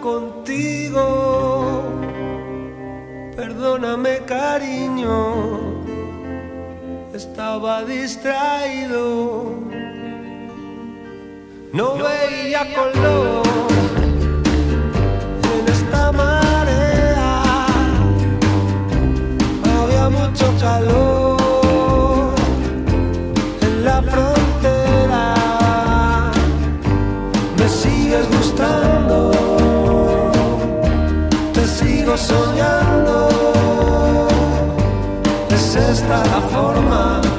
contigo. Perdóname cariño, estaba distraído, no, no veía color. soñando. Es esta la forma.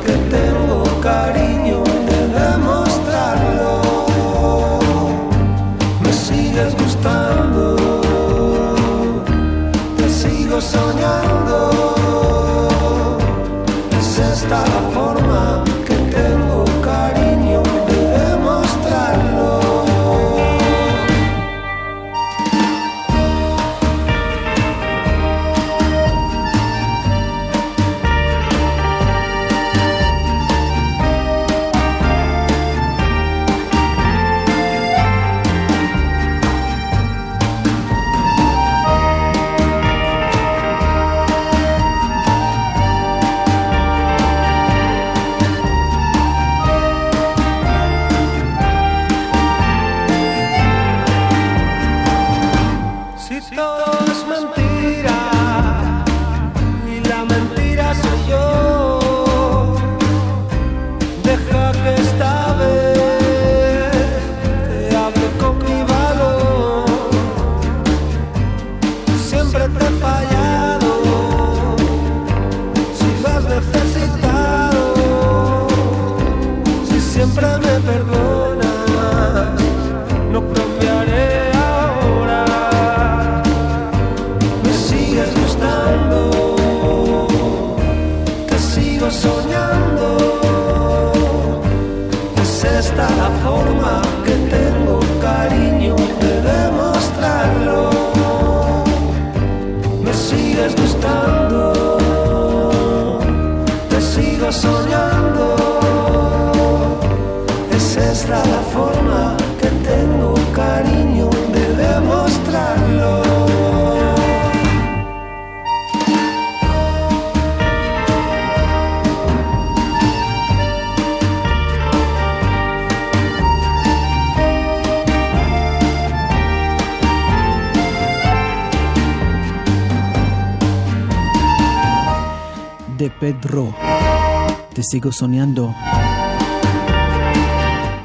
סיגו סוניאנדו.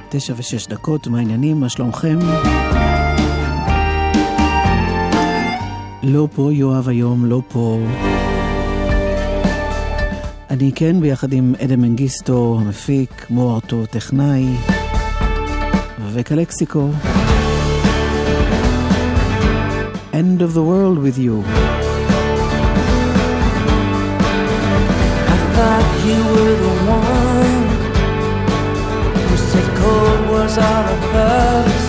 תשע ושש דקות, מה העניינים? מה שלומכם? לא פה יואב היום, לא פה. אני כן ביחד עם אדם מנגיסטו המפיק, מוארטו טכנאי וקלקסיקו. End of the world with you. I thought you were the On a bus.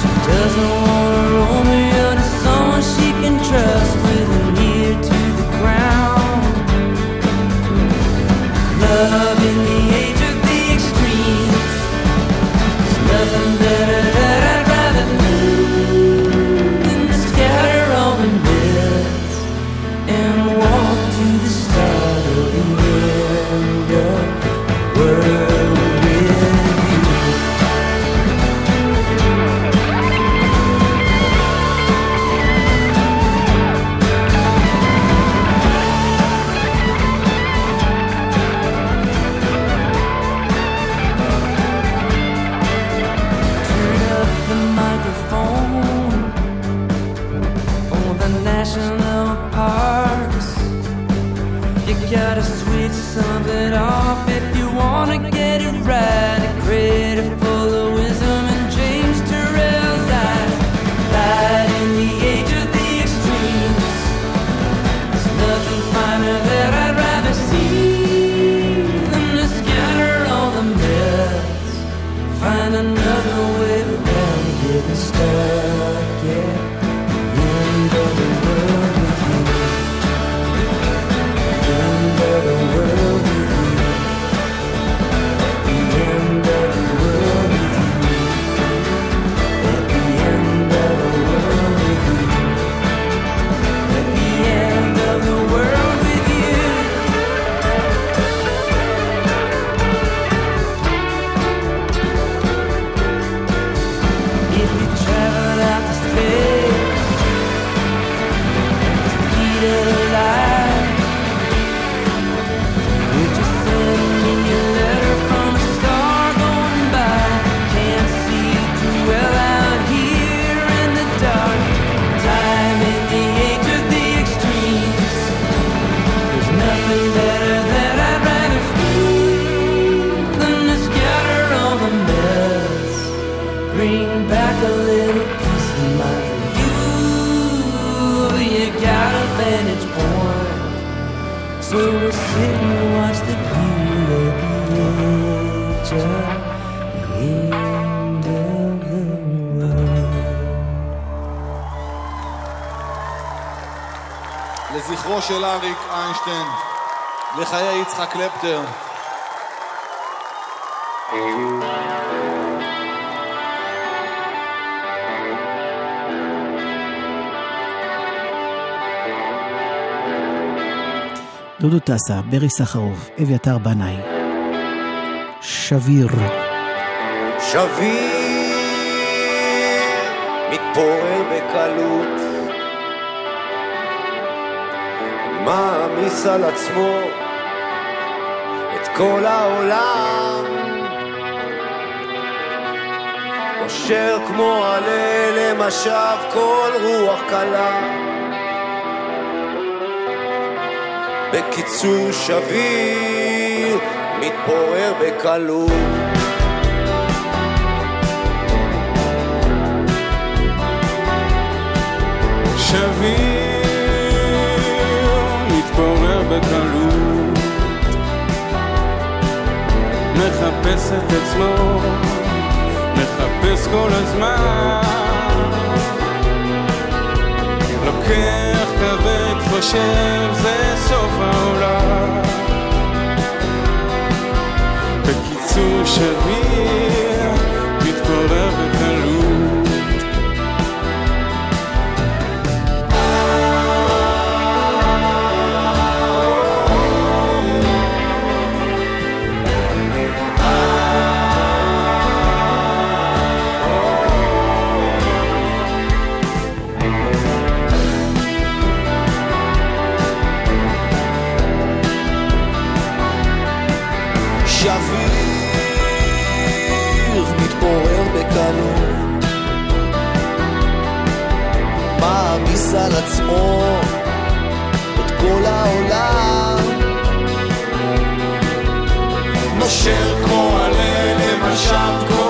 She doesn't want a Romeo to someone she can trust with an ear to the ground. Love. the stars. יותר. דודו טסה, ברי סחרוף, אביתר בנאי. שביר. שביר מתפורר בקלות, מעמיס על עצמו כל העולם. אשר כמו עלה למשב כל רוח קלה. בקיצור שביר מתפורר בקלות. שביר מתפורר בקלות. מחפש את עצמו, מחפש כל הזמן. לוקח כבד, חושב זה סוף העולם. בקיצור שביר יפרוס על עצמו את כל העולם. נושר כמו עלה למשב כמו...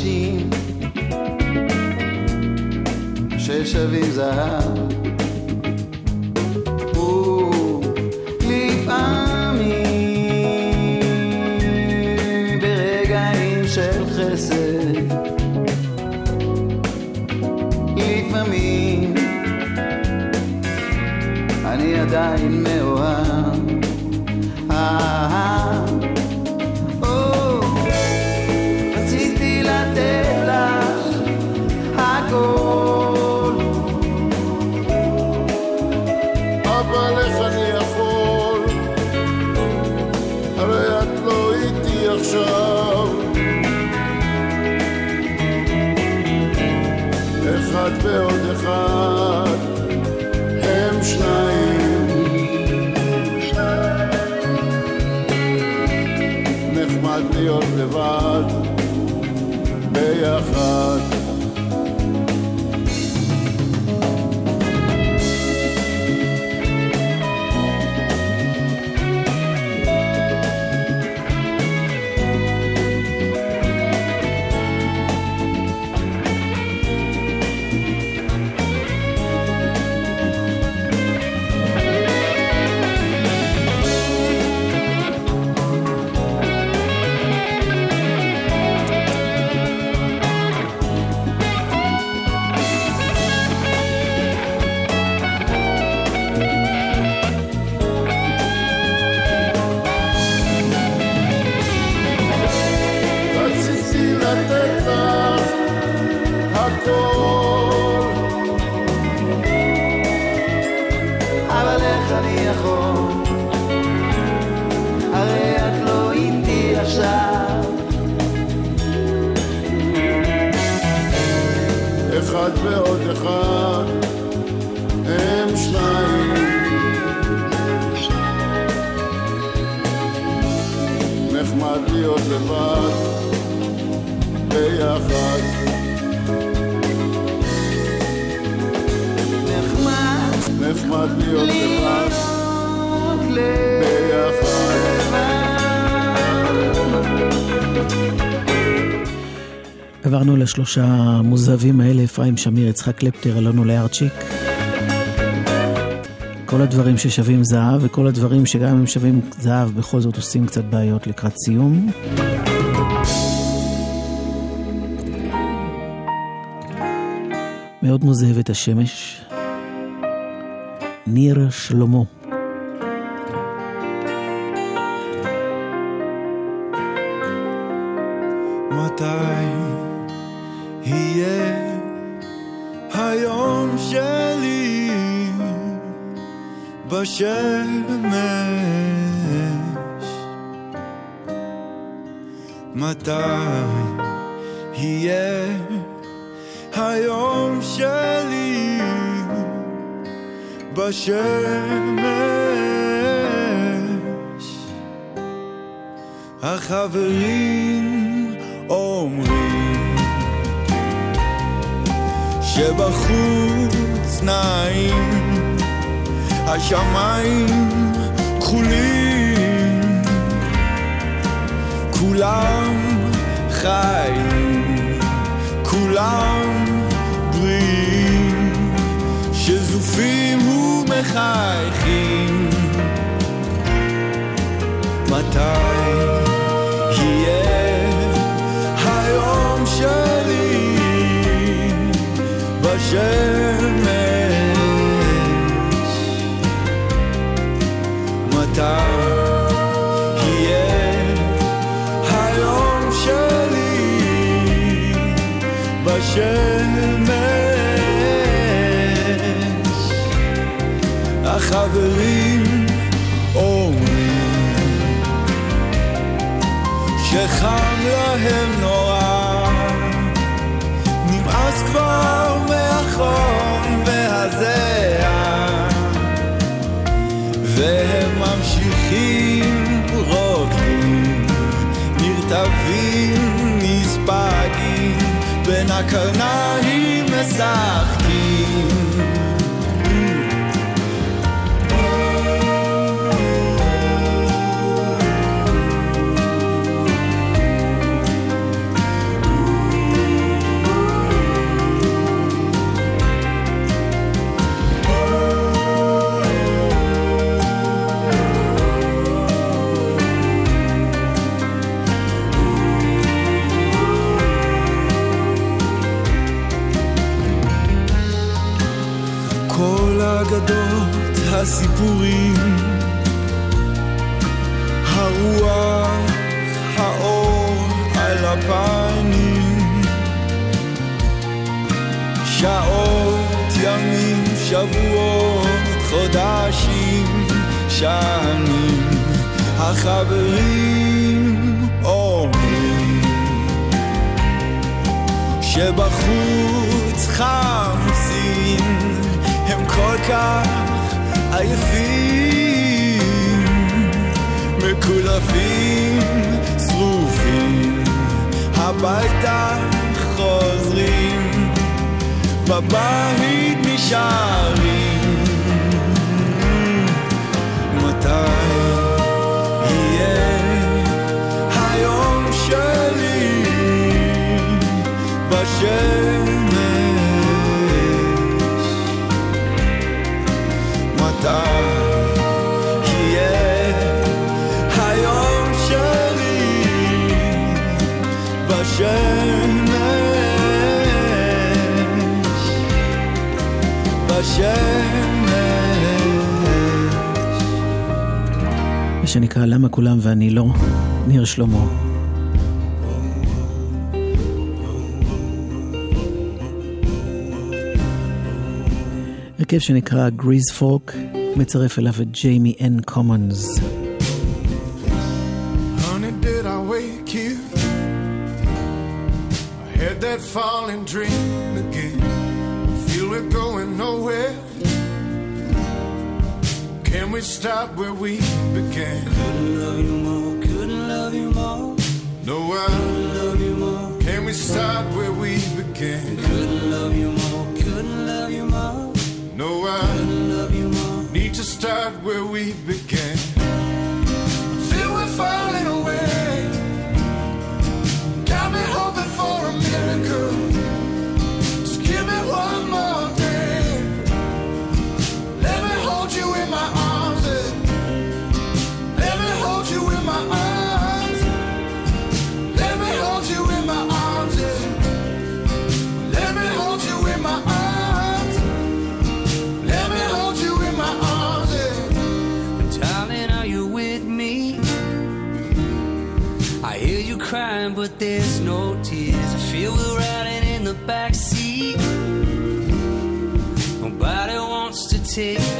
אנשים ששווים זהב השלושה המוזהבים האלה, אפרים שמיר, יצחק קלפטר, אלונו לארצ'יק. כל הדברים ששווים זהב, וכל הדברים שגם אם שווים זהב, בכל זאת עושים קצת בעיות לקראת סיום. מאוד מוזהבת השמש. ניר שלמה. מתי יהיה היום שלי בשמש. החברים אומרים שבחוץ נעים השמיים כחולים כולם חיים כולם בריאים שזופים ומחייכים. מתי יהיה היום שלי? בשמש בשמש החברים אומרים שחם להם נורא. נמאס כבר מהחום והזיעה והם בין הקרניים שלמה. הרכב שנקרא גריז פוק, מצרף אליו את ג'יימי אן קומונס. Honey, did I wake you? I had that falling dream again. Feel we're going nowhere. Can we stop where we began? Couldn't love you more, couldn't love you more. no, I couldn't love you more. Can we start where we began? Couldn't love you more, couldn't love you more. No, I couldn't love you more. Need to start where we began. Feel we're falling away. backseat. Nobody wants to take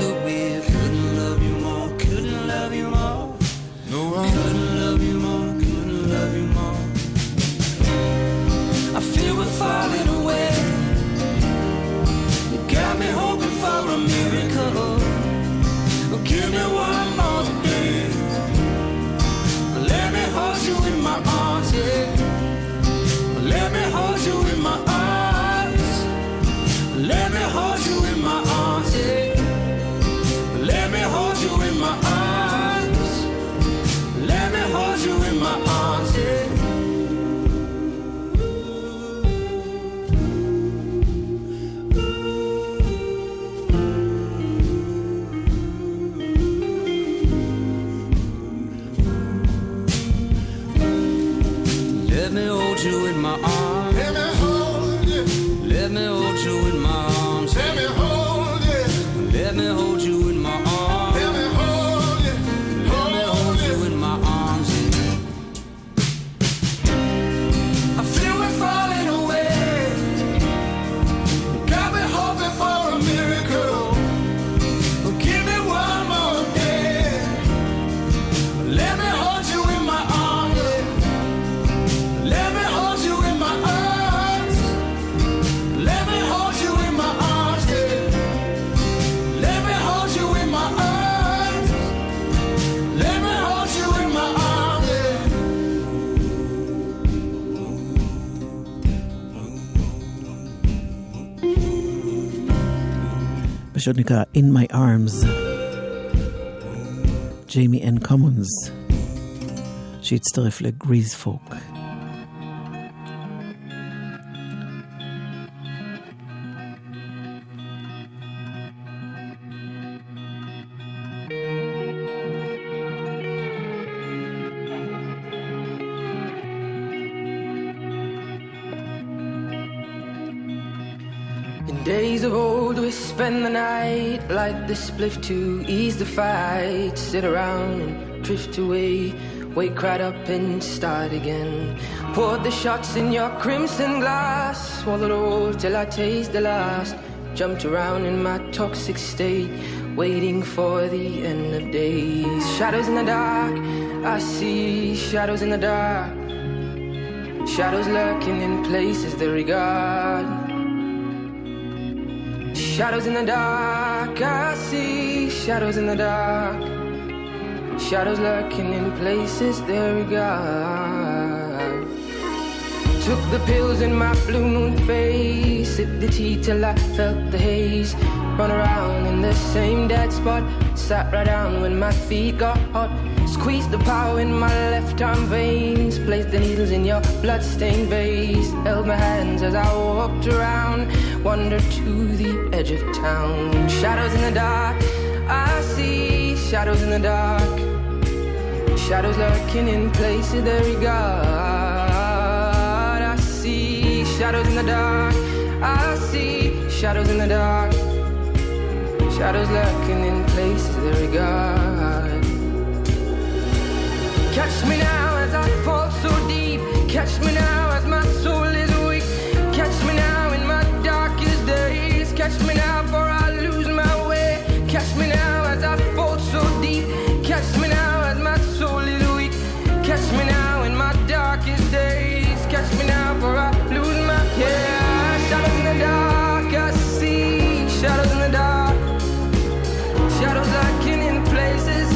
פשוט נקרא In My Arms. ג'יימי אנ קומונס, שהצטרף לגריז פוק. Days of old, we spend the night, light the spliff to ease the fight, sit around and drift away, wake right up and start again. Poured the shots in your crimson glass, swallowed all till I taste the last. Jumped around in my toxic state, waiting for the end of days. Shadows in the dark, I see shadows in the dark. Shadows lurking in places they regard. Shadows in the dark, I see shadows in the dark. Shadows lurking in places they regard. Took the pills in my blue moon face, sipped the tea till I felt the haze. Run around in the same dead spot, sat right down when my feet got hot. Squeezed the power in my left arm veins, placed the needles in your bloodstained vase. Held my hands as I walked around, wandered to the edge of town. Shadows in the dark, I see shadows in the dark. Shadows lurking in places they regard. I see shadows in the dark, I see shadows in the dark. Shadows lurking in places they regard. Catch me now as I fall so deep. Catch me now as my soul is weak. Catch me now in my darkest days. Catch me now for I lose my way. Catch me now as I fall so deep. Catch me now as my soul is weak. Catch me now in my darkest days. Catch me now for I lose my yeah. Shadows in the dark, I see shadows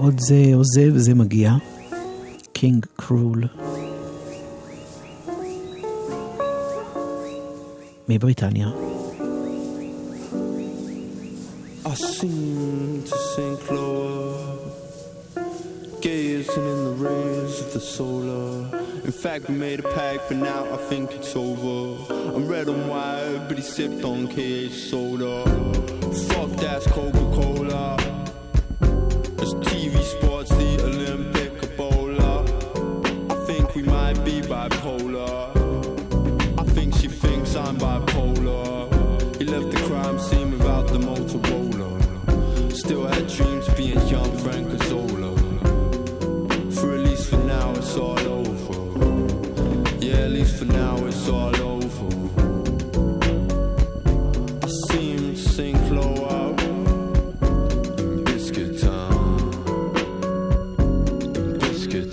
בעוד זה עוזב זה מגיע, קינג קרול. מבריטניה. I seem to sink lower, gazing in the rays of the solar. In fact, we made a pact, but now I think it's over. I'm red and white, but he sipped on KH soda. Fuck that's Coca Cola.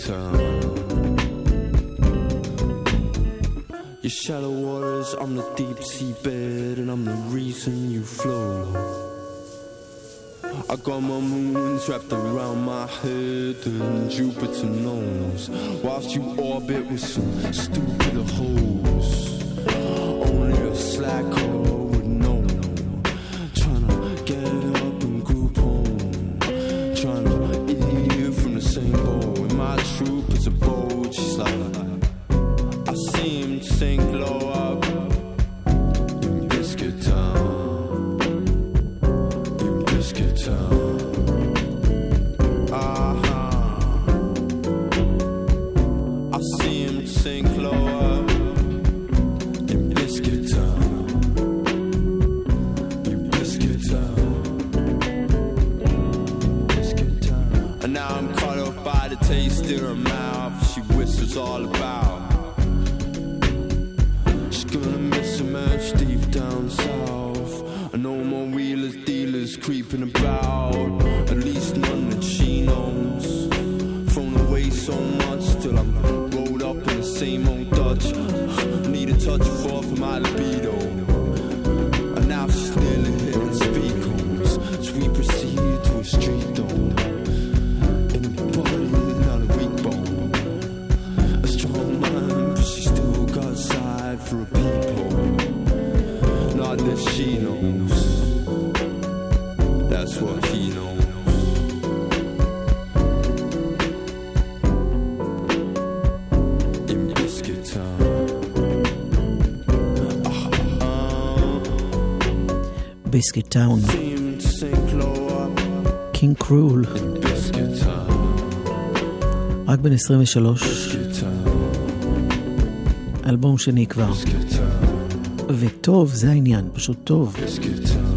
Biscuit Your shallow waters, I'm the deep sea bed, and I'm the reason you flow. I got my moons wrapped around my head, and Jupiter knows. Whilst you orbit with some stupid hoes, only a slacker Biscuit Town. קינג קרול. רק בן 23. אלבום שני כבר. וטוב, זה העניין, פשוט טוב. Biscuit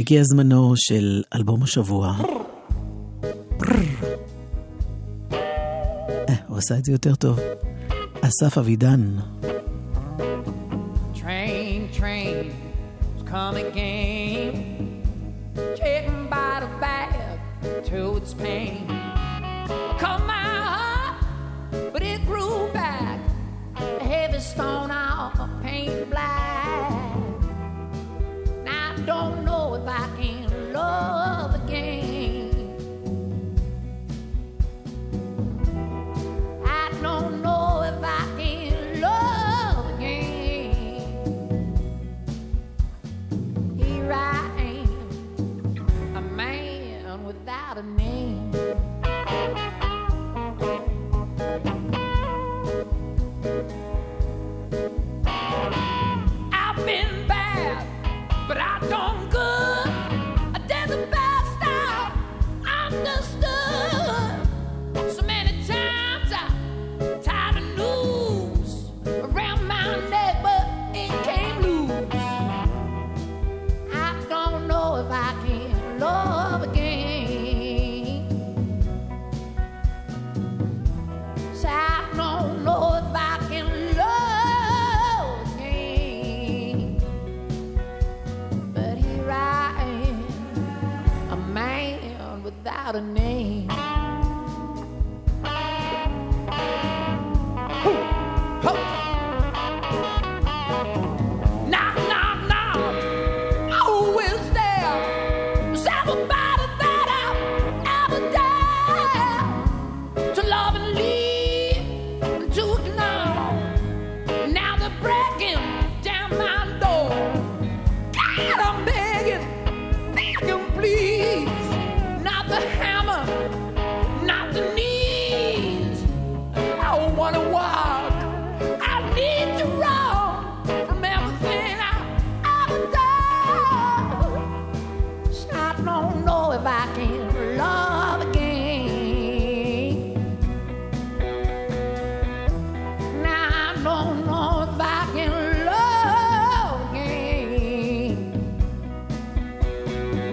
הגיע זמנו של אלבום השבוע. אה, הוא עשה את זה יותר טוב. אסף אבידן.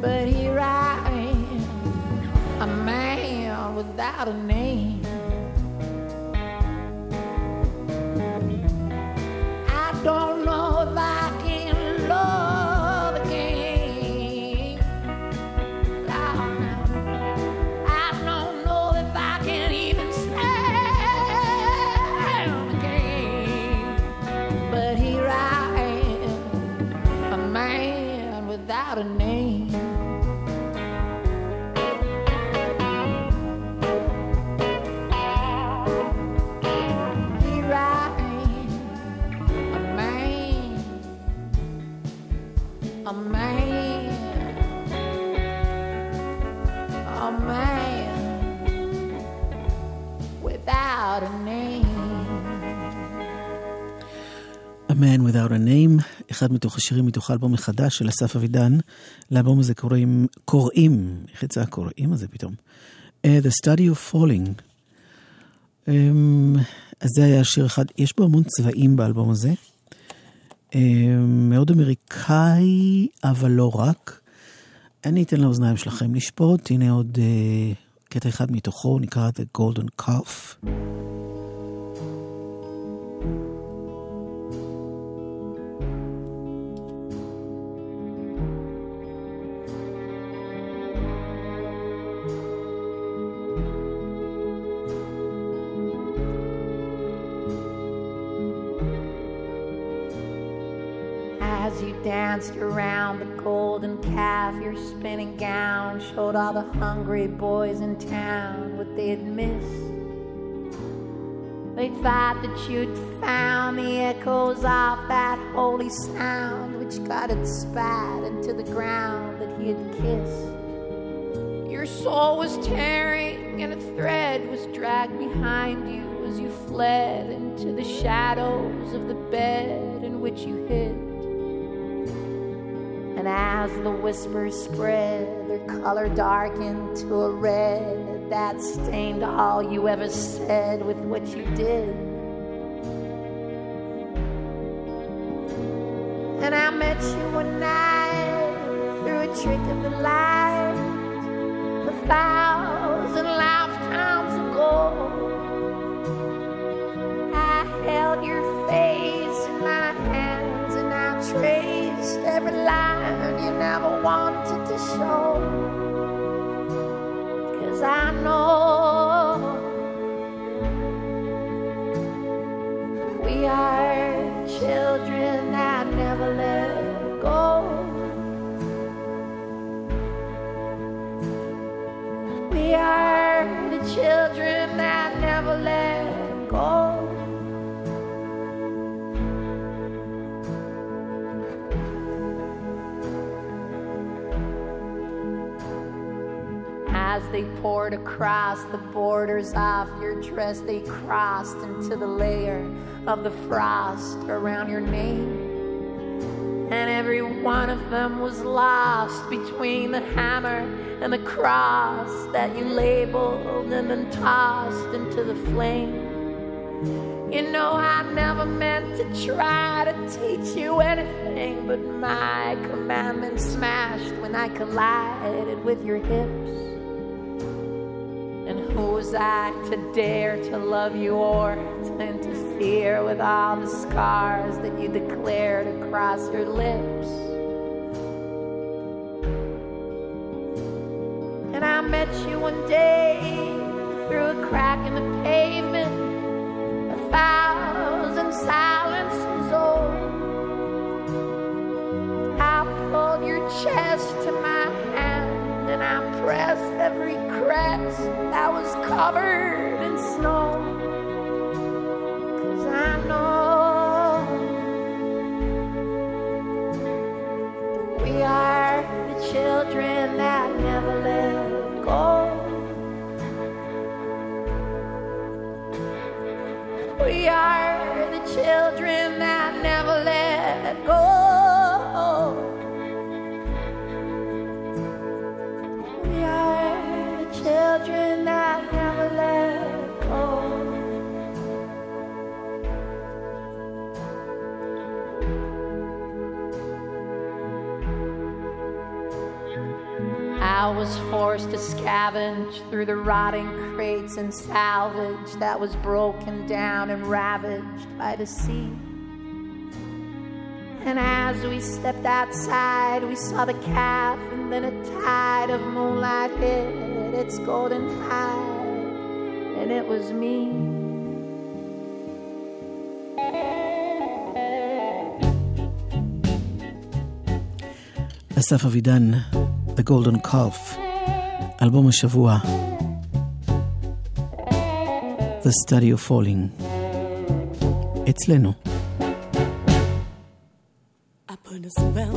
But here I am, a man without a name. אחד מתוך השירים מתוך האלבום החדש של אסף אבידן. לאלבום הזה קוראים, קוראים, איך יצא הקוראים הזה פתאום? Uh, The Study of Falling. Um, אז זה היה שיר אחד, יש בו המון צבעים באלבום הזה. Um, מאוד אמריקאי, אבל לא רק. אני אתן לאוזניים שלכם לשפוט, הנה עוד uh, קטע אחד מתוכו, נקרא The Golden Calf. As you danced around the golden calf, your spinning gown showed all the hungry boys in town what they'd miss. They thought that you'd found the echoes of that holy sound which God had spat into the ground that he had kissed. Your soul was tearing, and a thread was dragged behind you as you fled into the shadows of the bed in which you hid. And as the whispers spread, their color darkened to a red that stained all you ever said with what you did. And I met you one night through a trick of the light, a thousand lifetimes ago. I held your face in my hands and I traced every line wanted to show. Cause I know we are children that never let go. We are the children that never let go. As they poured across the borders of your dress, they crossed into the layer of the frost around your name. And every one of them was lost between the hammer and the cross that you labeled and then tossed into the flame. You know, I never meant to try to teach you anything, but my commandment smashed when I collided with your hips. And who was I to dare to love you or to interfere with all the scars that you declared across your lips? And I met you one day through a crack in the pavement, a thousand silences old. I pulled your chest to my and I pressed every crest that was covered in snow. forced to scavenge through the rotting crates and salvage that was broken down and ravaged by the sea. And as we stepped outside, we saw the calf, and then a tide of moonlight hit its golden hide, and it was me. אסף אבידן, The Golden Calf, אלבום השבוע, The Study of Falling, אצלנו. I put a spell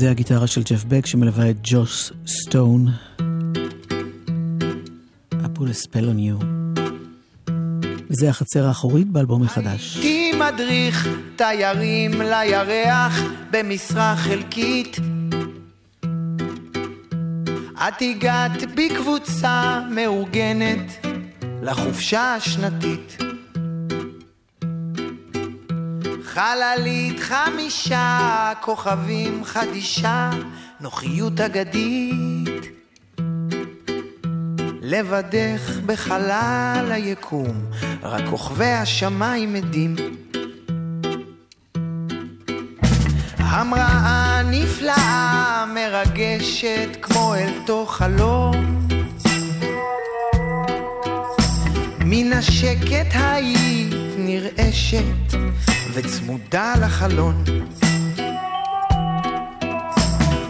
זה הגיטרה של ג'ף בק שמלווה את ג'וש סטון. I spell on you. וזה החצר האחורית באלבום החדש. הייתי מדריך תיירים לירח במשרה חלקית. את הגעת בקבוצה מאורגנת לחופשה השנתית. חללית חמישה כוכבים חדישה, נוחיות אגדית. לבדך בחלל היקום, רק כוכבי השמיים עדים. המראה נפלאה, מרגשת כמו אל תוך חלום. מן השקט היית נרעשת וצמודה לחלון.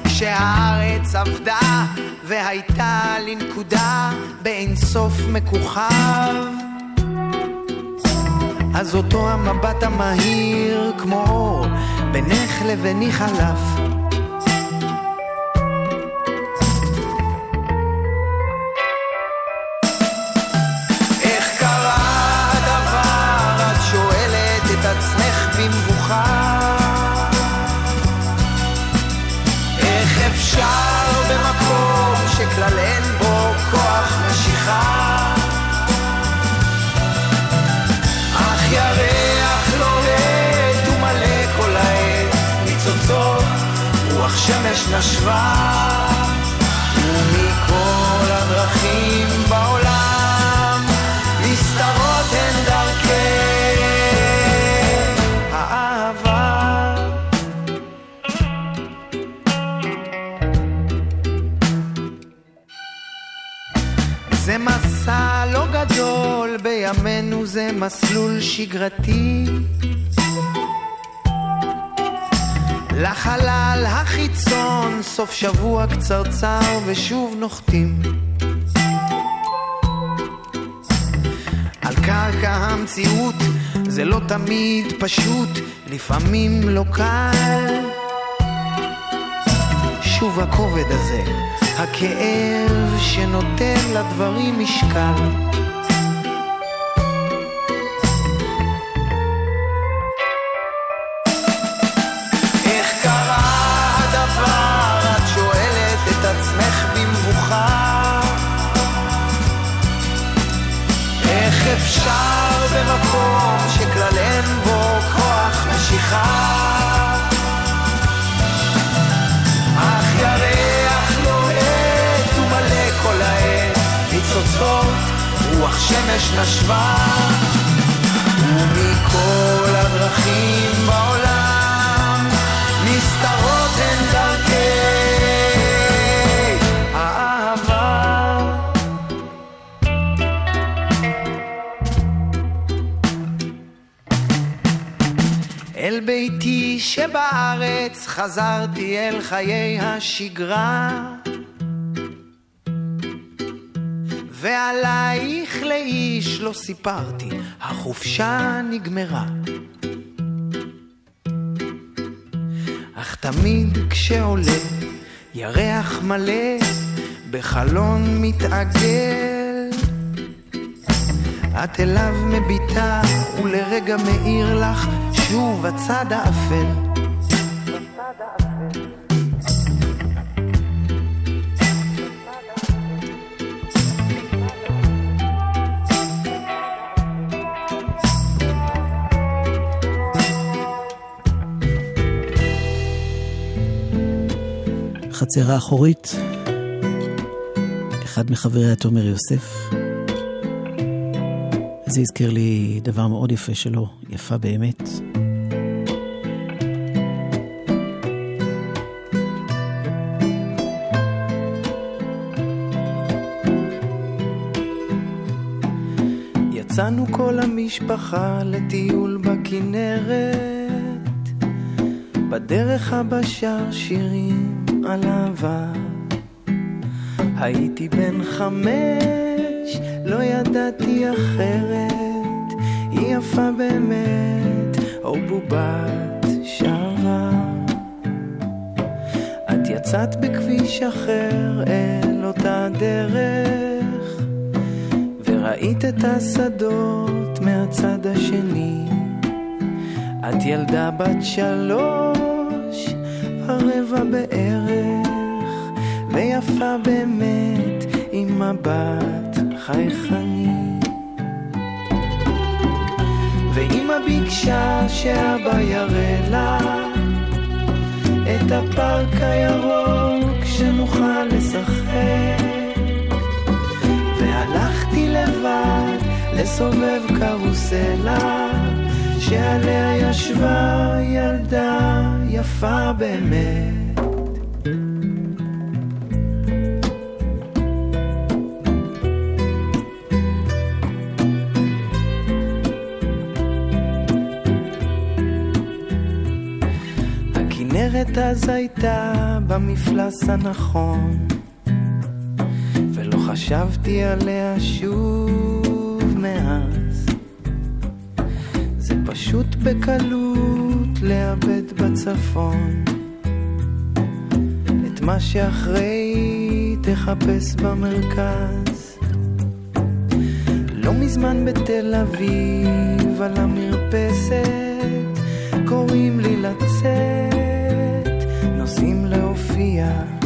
כשהארץ עבדה והייתה לנקודה באינסוף מכוכב אז אותו המבט המהיר כמו אור בינך לביני חלף לא זה מסלול שגרתי. לחלל החיצון, סוף שבוע קצרצר ושוב נוחתים. על קרקע המציאות זה לא תמיד פשוט, לפעמים לא קל. שוב הכובד הזה, הכאב שנותן לדברים משקל. רוח שמש נשבה ומכל הדרכים בעולם נסתרות הן דרכי האהבה. אל ביתי שבארץ חזרתי אל חיי השגרה לא סיפרתי, החופשה נגמרה. אך תמיד כשעולה ירח מלא בחלון מתעגל את אליו מביטה ולרגע מאיר לך שוב הצד האפל. חצר האחורית, אחד מחבריה תומר יוסף. זה הזכיר לי דבר מאוד יפה שלו, יפה באמת. יצאנו כל המשפחה לטיול בכנרת, בדרך הבא שר שירים על אהבה. הייתי בן חמש, לא ידעתי אחרת, היא יפה באמת, או בובת שווה. את יצאת בכביש אחר אל אותה דרך, וראית את השדות מהצד השני. את ילדה בת שלוש ורבע בערך, ויפה באמת עם מבט חייכני. ואמא ביקשה שאבא יראה לה את הפארק הירוק שנוכל לשחק. והלכתי לבד לסובב קרוסלה שעליה ישבה ילדה יפה באמת. הכנרת אז הייתה במפלס הנכון. ולא חשבתי עליה שוב מאז. זה פשוט בקלות לאבד בצפון. את מה שאחרי תחפש במרכז. לא מזמן בתל אביב על המרפסת קוראים לי לצאת להופיע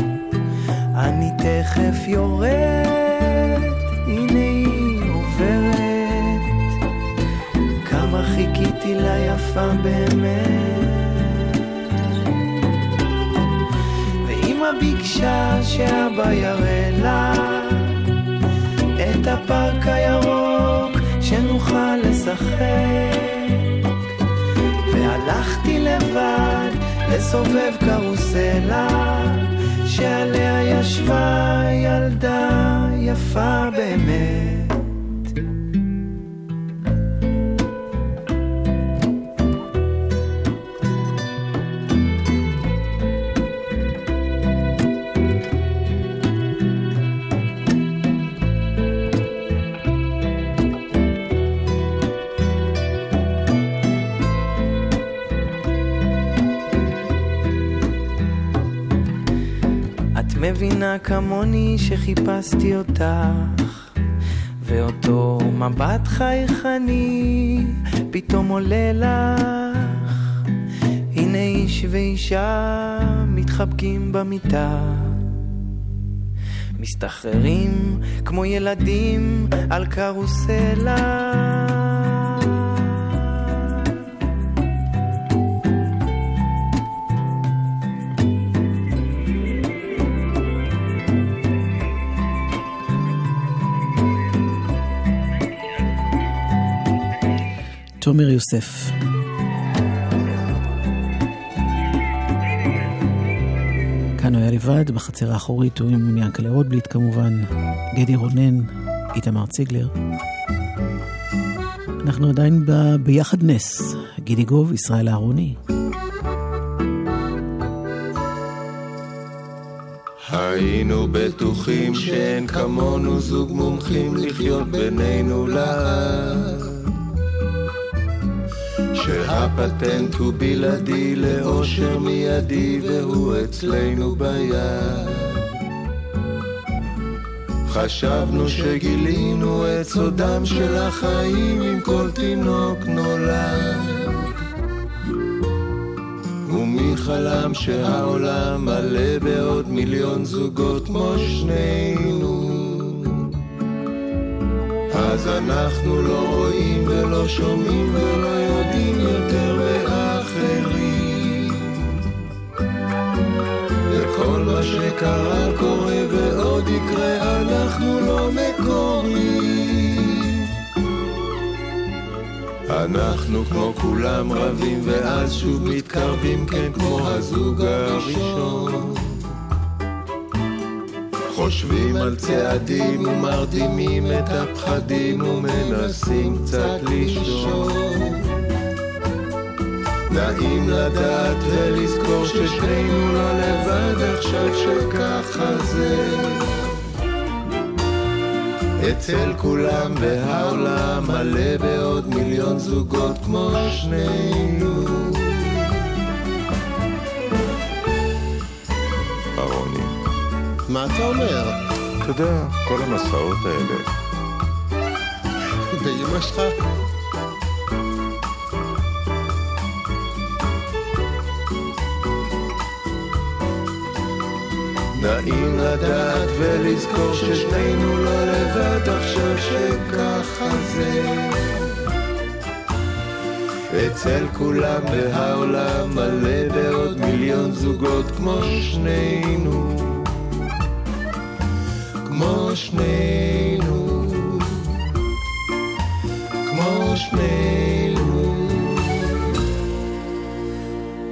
אני תכף יורד, הנה היא עוברת. כמה חיכיתי לה יפה באמת. ואמא ביקשה שאבא יראה לה את הפארק הירוק שנוכל לשחק. והלכתי לבד לסובב קרוסלה שעליה ישבה ילדה יפה באמת. מבינה כמוני שחיפשתי אותך. ואותו מבט חייכני פתאום עולה לך. הנה איש ואישה מתחבקים במיטה. מסתחררים כמו ילדים על קרוסלה תומר יוסף. כאן הוא היה לבד, בחצר האחורית הוא עם ינקלה רוטבליט כמובן, גדי רונן, איתמר ציגלר. אנחנו עדיין ב... ביחד נס, גידי גוב, ישראל אהרוני. היינו בטוחים שאין כמונו זוג מומחים לחיות בינינו לעד שהפטנט הוא בלעדי לאושר מיידי והוא אצלנו ביד. חשבנו שגילינו את סודם של החיים עם כל תינוק נולד. ומי חלם שהעולם מלא בעוד מיליון זוגות כמו שנינו אז אנחנו לא רואים ולא שומעים ולא יודעים יותר מאחרים. וכל מה שקרה קורה ועוד יקרה אנחנו לא מקוריים אנחנו כמו כולם רבים ואז שוב מתקרבים כן כמו הזוג הראשון חושבים על צעדים ומרדימים את הפחדים ומנסים קצת לישון נעים לדעת ולזכור ששנינו לא לבד עכשיו שככה זה. אצל כולם והעולם מלא בעוד מיליון זוגות כמו שנינו מה אתה אומר? אתה יודע, כל המסעות האלה, באמא שלך? נעים לדעת ולזכור ששנינו לא לבד עכשיו שככה זה אצל כולם והעולם מלא בעוד מיליון זוגות כמו שנינו כמו שנינו כמו שנינו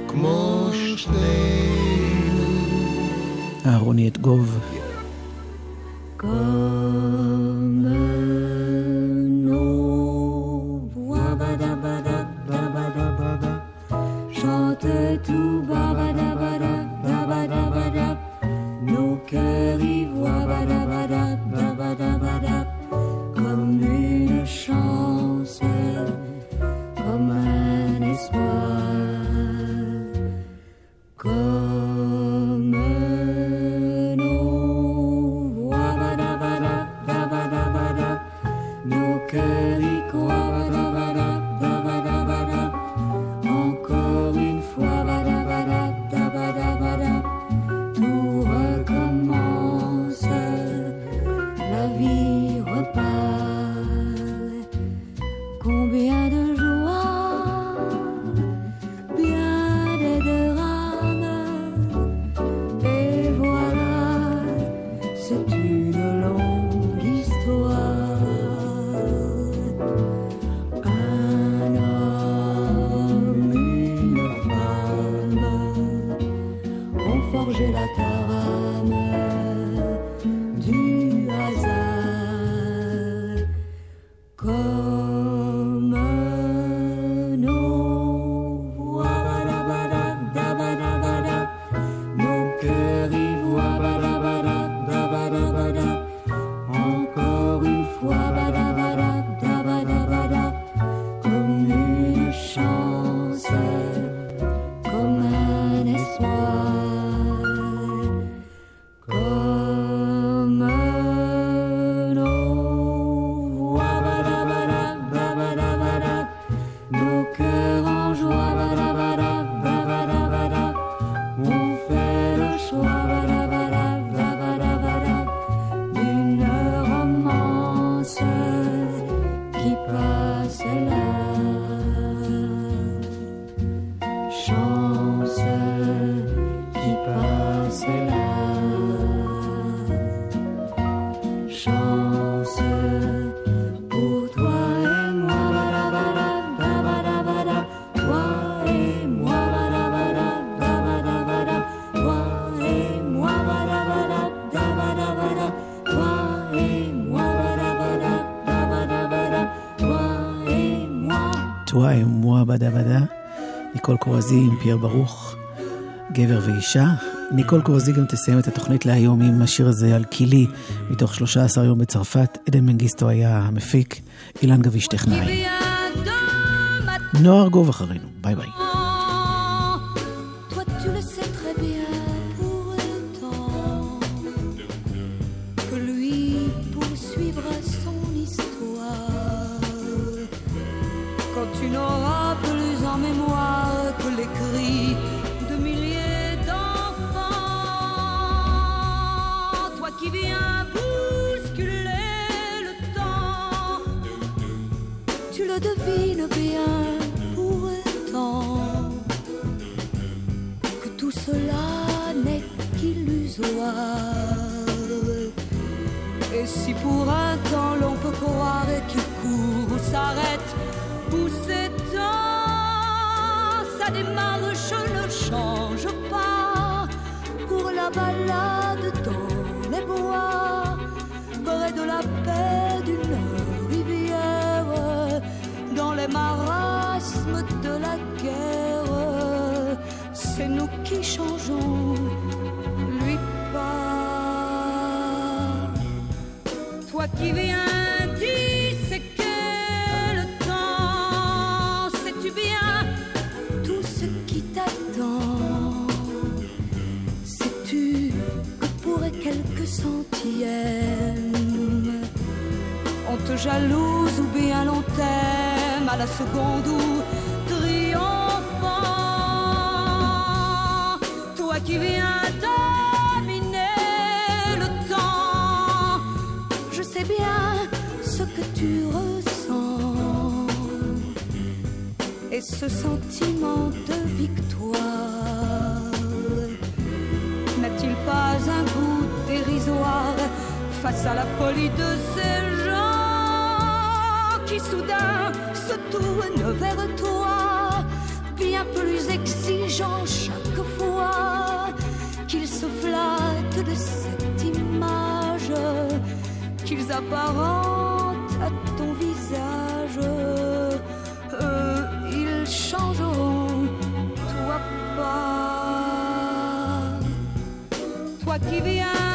כמו שנינו אהרוני את גוב. Chante tout babadabadabadabadabadab קורזי עם פייר ברוך, גבר ואישה. ניקול קורזי גם תסיים את התוכנית להיום עם השיר הזה על קילי, מתוך 13 יום בצרפת. עדן מנגיסטו היה המפיק, אילן גביש טכנאי. נוער גוב אחרינו, ביי ביי. Démarche ne change pas Pour la balade dans les bois, près de la paix d'une rivière, dans les marasmes de la guerre, c'est nous qui changeons, lui pas. Toi qui viens jalouse ou bien l'on à la seconde où triomphant. Toi qui viens dominer le temps, je sais bien ce que tu ressens. et ce sentiment de victoire n'a-t-il pas un goût dérisoire face à la folie de ces qui soudain se tourne vers toi, bien plus exigeant chaque fois qu'ils se flattent de cette image qu'ils apparentent à ton visage. Eux, ils changeront, toi pas. Toi qui viens.